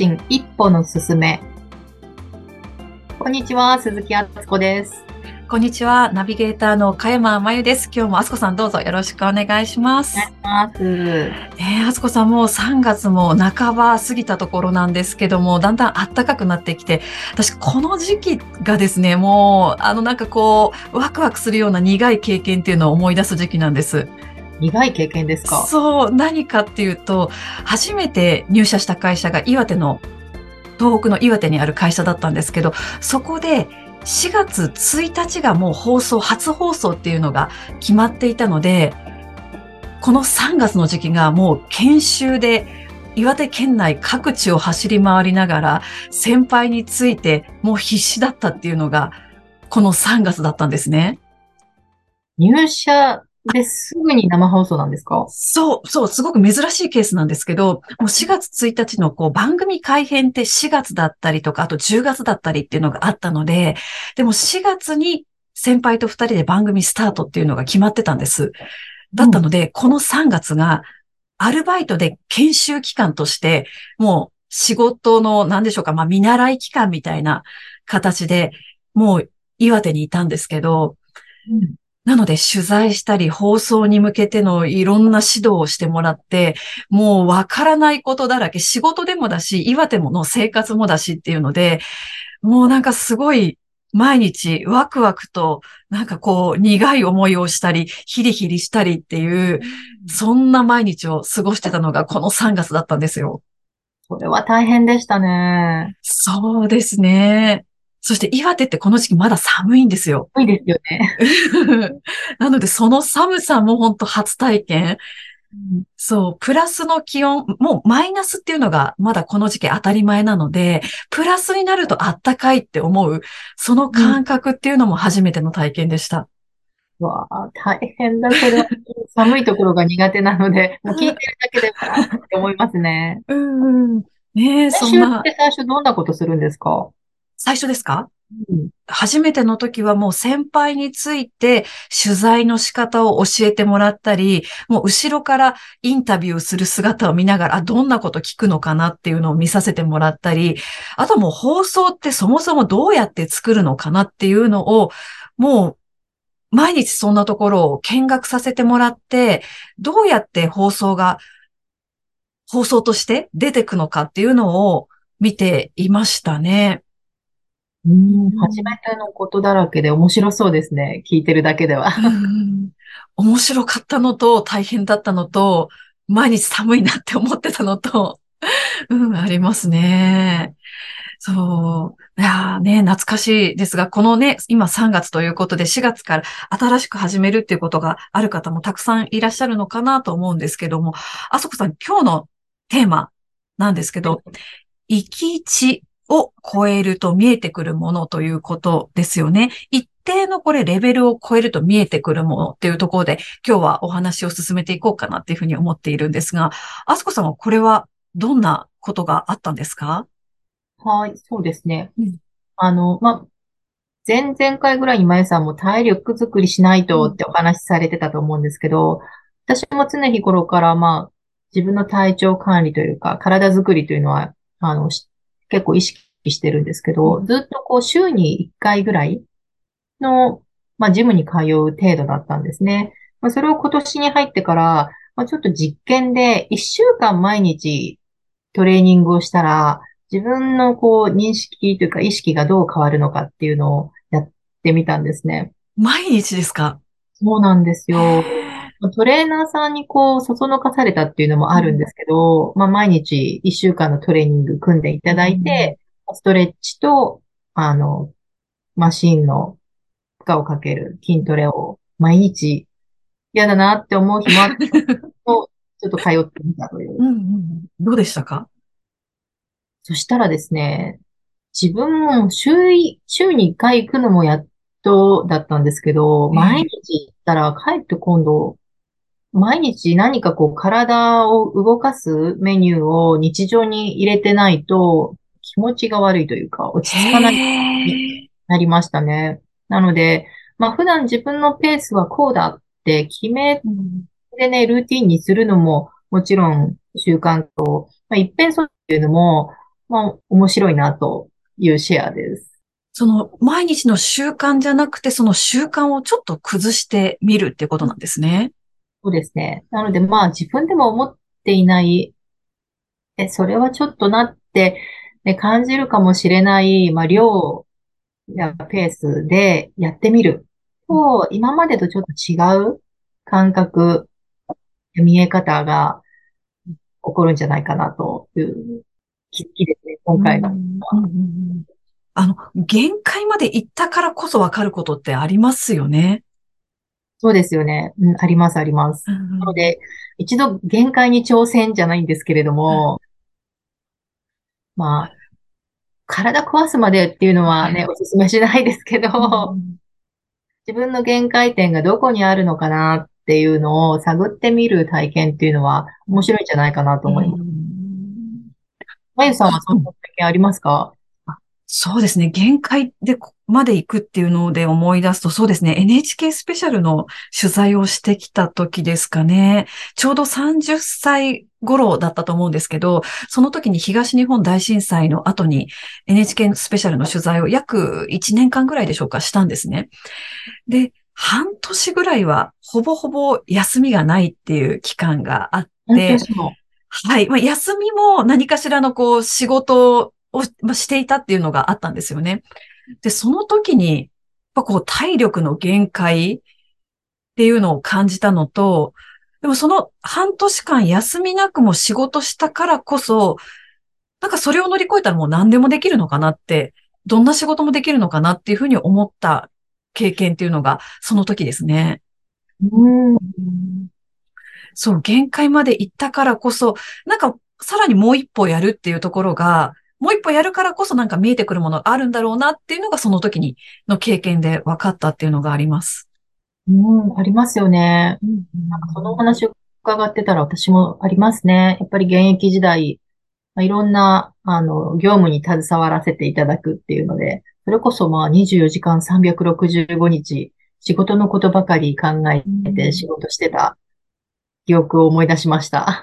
信一歩のすすめ。こんにちは、鈴木敦子です。こんにちは。ナビゲーターの加山真由です。今日もあすこさんどうぞよろしくお願いします。お願いします。えー、あすこさんもう3月も半ば過ぎたところなんですけども、だんだん暖かくなってきて、私この時期がですね、もう、あのなんかこう、ワクワクするような苦い経験っていうのを思い出す時期なんです。苦い経験ですか？そう、何かっていうと、初めて入社した会社が岩手の、東北の岩手にある会社だったんですけど、そこで4月1日がもう放送、初放送っていうのが決まっていたので、この3月の時期がもう研修で岩手県内各地を走り回りながら先輩についてもう必死だったっていうのがこの3月だったんですね。入社ですぐに生放送なんですか？そう、そう、すごく珍しいケースなんですけど、もう4月1日のこう番組改編って4月だったりとか、あと10月だったりっていうのがあったので、でも4月に先輩と2人で番組スタートっていうのが決まってたんです。だったので、この3月がアルバイトで研修期間として、もう仕事の何でしょうか、まあ見習い期間みたいな形で、もう岩手にいたんですけど、うんなので取材したり放送に向けてのいろんな指導をしてもらって、もうわからないことだらけ、仕事でもだし、岩手もの生活もだしっていうので、もうなんかすごい毎日ワクワクとなんかこう苦い思いをしたり、ヒリヒリしたりっていう、そんな毎日を過ごしてたのがこの3月だったんですよ。それは大変でしたね。そうですね。そして岩手ってこの時期まだ寒いんですよ。いいですよね。なのでその寒さも本当初体験。そう、プラスの気温、もうマイナスっていうのがまだこの時期当たり前なので、プラスになるとあったかいって思う、その感覚っていうのも初めての体験でした。うわあ、大変だ。それは寒いところが苦手なので、もう聞いてるだけでもって思いますね。うん、うん。ねえ、そんなっ。て最初どんなことするんですか？最初ですか？うん初めての時はもう先輩について取材の仕方を教えてもらったり、もう後ろからインタビューする姿を見ながら、あ、どんなこと聞くのかなっていうのを見させてもらったり、あともう放送ってそもそもどうやって作るのかなっていうのを、もう毎日そんなところを見学させてもらって、どうやって放送が、放送として出てくのかっていうのを見ていましたね。うん初めてのことだらけで面白そうですね。聞いてるだけでは。うん面白かったのと、大変だったのと、毎日寒いなって思ってたのと、うん、ありますね。そう。いやーね、懐かしいですが、このね、今3月ということで4月から新しく始めるっていうことがある方もたくさんいらっしゃるのかなと思うんですけども、あそこさん、今日のテーマなんですけど、生き地を超えると見えてくるものということですよね。一定のこれレベルを超えると見えてくるものっていうところで今日はお話を進めていこうかなっていうふうに思っているんですが、あすこさんはこれはどんなことがあったんですか？はい、そうですねうん。あの、ま、前々回ぐらいにまゆさんも体力作りしないとってお話しされてたと思うんですけど、私も常日頃からまあ、自分の体調管理というか、体作りというのは、あの、し結構意識してるんですけど、うんずっとこう週に1回ぐらいの、まあ、ジムに通う程度だったんですね。まあ、それを今年に入ってから、まあ、ちょっと実験で1週間毎日トレーニングをしたら、自分のこう認識というか意識がどう変わるのかっていうのをやってみたんですね。毎日ですか？そうなんですよ。トレーナーさんにこう、そそのかされたっていうのもあるんですけど、まあ、毎日一週間のトレーニング組んでいただいて、ストレッチと、あの、マシンの負荷をかける筋トレを毎日嫌だなって思う日もあって、ちょっと通ってみたという。うんうん、どうでしたか？そしたらですね、自分も週い、週に1回行くのもやっとだったんですけど、うん。毎日行ったら帰って今度、毎日何かこう体を動かすメニューを日常に入れてないと気持ちが悪いというか落ち着かないへーなりましたね。なので、まあ普段自分のペースはこうだって決めうんてね、ルーティンにするのももちろん習慣と、まあ、一遍そうっていうのも、まあ、面白いなというシェアです。その毎日の習慣じゃなくて、その習慣をちょっと崩してみるっていうことなんですね。そうですね。なのでまあ自分でも思っていない、え、それはちょっとなって、ね、感じるかもしれない、まあ量やペースでやってみると、今までとちょっと違う感覚、見え方が起こるんじゃないかなという気づきですね、今回の。あの、限界まで行ったからこそわかることってありますよね。そうですよね。うん、あります、あります。なので、一度限界に挑戦じゃないんですけれども、まあ、体壊すまでっていうのはね、お勧めしないですけど、自分の限界点がどこにあるのかなっていうのを探ってみる体験っていうのは面白いんじゃないかなと思います。まゆさんはそんな体験ありますか？そうですね。限界でまで行くっていうので思い出すと、そうですね。NHK スペシャルの取材をしてきた時ですかね。ちょうど30歳頃だったと思うんですけど、その時に東日本大震災の後に NHK スペシャルの取材を約1年間ぐらいでしょうかしたんですね。で、半年ぐらいはほぼほぼ休みがないっていう期間があって、はい。まあ、休みも何かしらのこう仕事をしていたっていうのがあったんですよね。で、その時に、やっぱこう体力の限界っていうのを感じたのと、でもその半年間休みなくも仕事したからこそ、なんかそれを乗り越えたらもう何でもできるのかなって、どんな仕事もできるのかなっていうふうに思った経験っていうのがその時ですね。うんそう、限界まで行ったからこそ、なんかさらにもう一歩やるっていうところが、もう一歩やるからこそなんか見えてくるものがあるんだろうなっていうのがその時にの経験で分かったっていうのがあります。うん、ありますよね。うん、なんかそのお話を伺ってたら私もありますね。やっぱり現役時代、まあ、いろんな、あの、業務に携わらせていただくっていうので、それこそまあ24時間365日、仕事のことばかり考えて仕事してた記憶を思い出しました。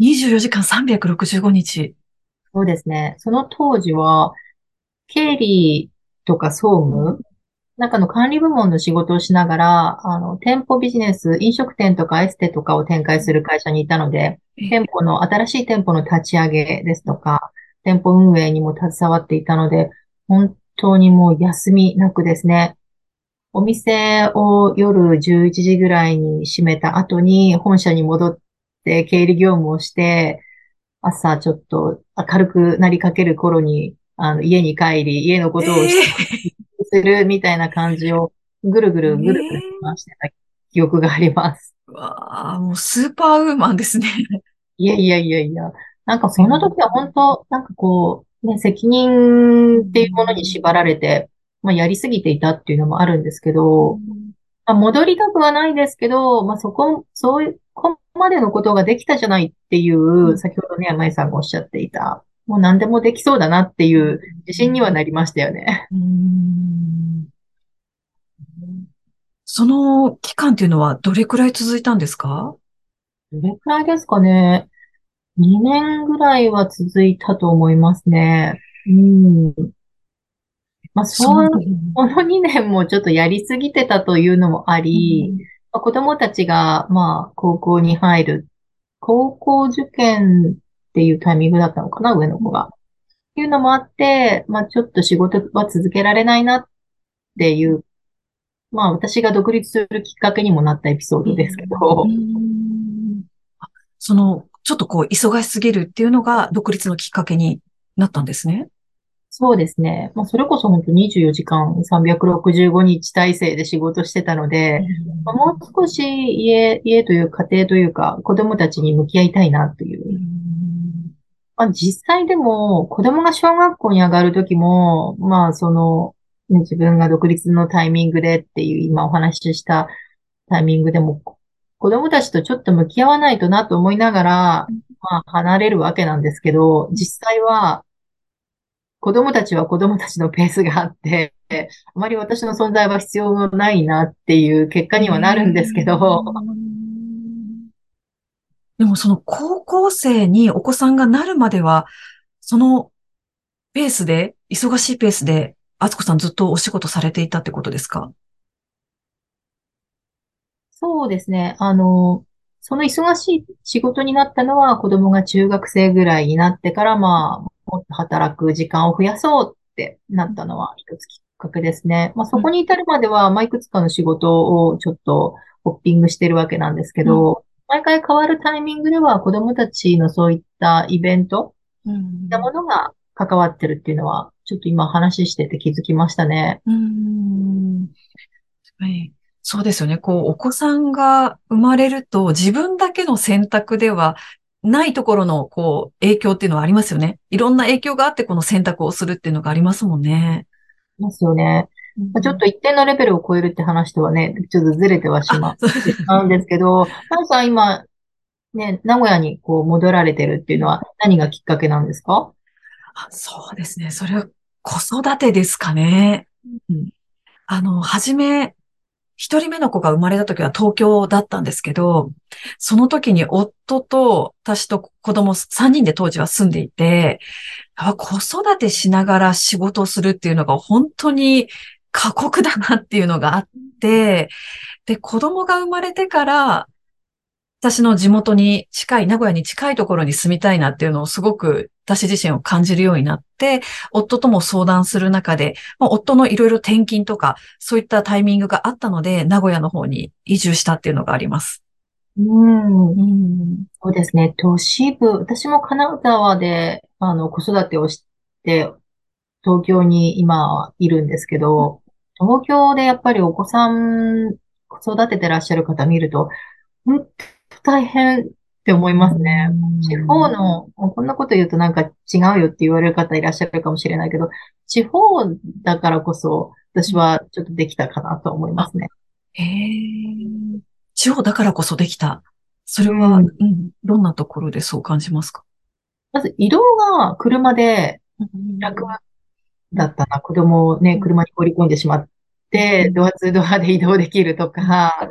24時間365日。そうですね。その当時は、経理とか総務、中の管理部門の仕事をしながら、あの、店舗ビジネス、飲食店とかエステとかを展開する会社にいたので、店舗の、新しい店舗の立ち上げですとか、店舗運営にも携わっていたので、本当にもう休みなくですね、お店を夜11時ぐらいに閉めた後に本社に戻って経理業務をして、朝ちょっと明るくなりかける頃に、あの、家に帰り、家のことをするみたいな感じを、ぐるぐるぐるぐる回してた記憶があります。わあ、もうスーパーウーマンですね。いやいやいやいや。なんかその時は本当、なんかこう、ね、責任っていうものに縛られて、まあやりすぎていたっていうのもあるんですけど、まあ、戻りたくはないですけど、まあそこ、そういう、こまでのことができたじゃないっていう、先ほどね、まいさんがおっしゃっていた、もう何でもできそうだなっていう自信にはなりましたよね。その期間っていうのはどれくらい続いたんですか？どれくらいですかね。2年ぐらいは続いたと思いますね。うん。まあ、そう、この2年もちょっとやりすぎてたというのもあり、まあ、子供たちが、まあ、高校に入る、高校受験っていうタイミングだったのかな、上の子が。っていうのもあって、まあ、ちょっと仕事は続けられないなっていう、まあ、私が独立するきっかけにもなったエピソードですけど。その、ちょっとこう、忙しすぎるっていうのが独立のきっかけになったんですね。そうですね。まあ、それこそ本当24時間365日体制で仕事してたので、まあ、もう少し家、家という家庭というか子供たちに向き合いたいなという。まあ、実際でも子供が小学校に上がるときも、まあその、ね、自分が独立のタイミングでっていう今お話ししたタイミングでも子供たちとちょっと向き合わないとなと思いながら、まあ離れるわけなんですけど、実際は子供たちは子供たちのペースがあって、あまり私の存在は必要ないなっていう結果にはなるんですけど。でもその高校生にお子さんがなるまでは、そのペースで、忙しいペースで、あつこさんずっとお仕事されていたってことですか？そうですね。あの、その忙しい仕事になったのは子供が中学生ぐらいになってから、まあ、もっと働く時間を増やそうってなったのは一つきっかけですね。まあ、そこに至るまでは、まあ、いくつかの仕事をちょっとホッピングしてるわけなんですけど、毎回変わるタイミングでは子供たちのそういったイベント、うん、なものが関わってるっていうのは、ちょっと今話してて気づきましたね。うん。はい。そうですよね。こう、お子さんが生まれると自分だけの選択ではないところの、こう、影響っていうのはありますよね。いろんな影響があってこの選択をするっていうのがありますもんね。ますよね。まあ、ちょっと一定のレベルを超えるって話とはね、ちょっとずれてはしまうんですけど、パンさん今、ね、名古屋にこう戻られてるっていうのは何がきっかけなんですか？あそうですね。それは子育てですかね。うん、あの、はじめ、一人目の子が生まれた時は東京だったんですけど、その時に夫と私と子供3人で当時は住んでいて、子育てしながら仕事をするっていうのが本当に過酷だなっていうのがあって、で、子供が生まれてから、私の地元に近い、名古屋に近いところに住みたいなっていうのをすごく私自身を感じるようになって、夫とも相談する中で、夫のいろいろ転勤とか、そういったタイミングがあったので、名古屋の方に移住したっていうのがあります。うん。うん、そうですね。都市部、私も金沢で、あの、子育てをして、東京に今いるんですけど、東京でやっぱりお子さん育ててらっしゃる方見ると、本当大変って思いますね。地方の、こんなこと言うとなんか違うよって言われる方いらっしゃるかもしれないけど、地方だからこそ私はちょっとできたかなと思いますね。へえ。地方だからこそできた。それは、うん、どんなところでそう感じますか？まず移動が車で楽だったな。子供をね、車に放り込んでしまって、ドアツードアで移動できるとか、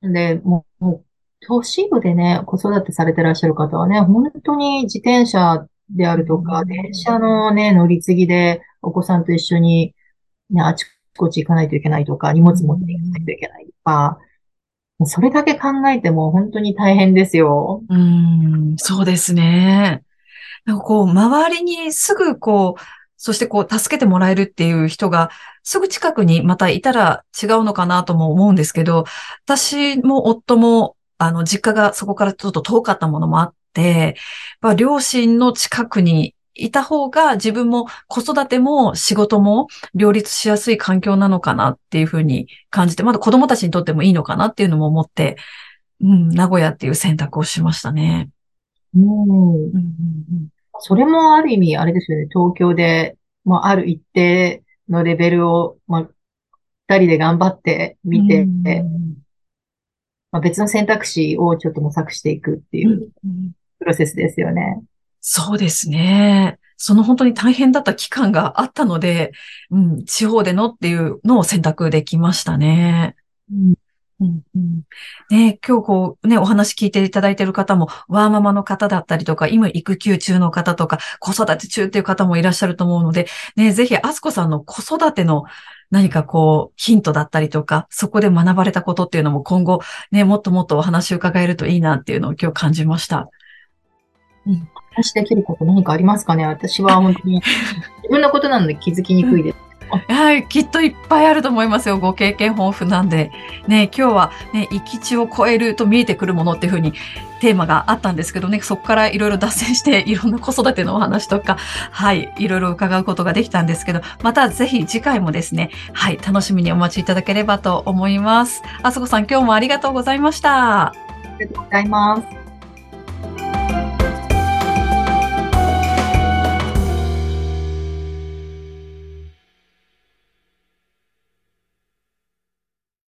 で、もう、もう都市部でね、子育てされてらっしゃる方はね、本当に自転車であるとか、電車のね、乗り継ぎでお子さんと一緒に、ね、あちこち行かないといけないとか、荷物持っていかないといけないとか、それだけ考えても本当に大変ですよ。うん、そうですね。なんかこう、周りにすぐこう、そしてこう、助けてもらえるっていう人が、すぐ近くにまたいたら違うのかなとも思うんですけど、私も夫も、あの、実家がそこからちょっと遠かったものもあって、まあ、両親の近くにいた方が自分も子育ても仕事も両立しやすい環境なのかなっていうふうに感じて、まだ子供たちにとってもいいのかなっていうのも思って、うん、名古屋っていう選択をしましたね。うん。うんうんうんそれもある意味、あれですよね、東京で、まあ、ある一定のレベルを、まあ、二人で頑張ってみて、まあ、別の選択肢をちょっと模索していくっていうプロセスですよね。そうですね。その本当に大変だった期間があったので、うん、地方でのっていうのを選択できましたね。うんうんうん、ね、今日こうね、お話聞いていただいている方も、ワーママの方だったりとか、今育休中の方とか、子育て中っていう方もいらっしゃると思うので、ね、ぜひ、あすこさんの子育ての何かこう、ヒントだったりとか、そこで学ばれたことっていうのも今後、ね、もっともっとお話を伺えるといいなっていうのを今日感じました。うん。話できること何かありますかね？私は本当に、自分のことなので気づきにくいです。はい、きっといっぱいあると思いますよ。ご経験豊富なんで。ね、今日はね、生き地を超えると見えてくるものっていうふうにテーマがあったんですけどね、そこからいろいろ脱線して、いろんな子育てのお話とか、はい、いろいろ伺うことができたんですけど、またぜひ次回もですね、はい、楽しみにお待ちいただければと思います。あすこさん、今日もありがとうございました。ありがとうございます。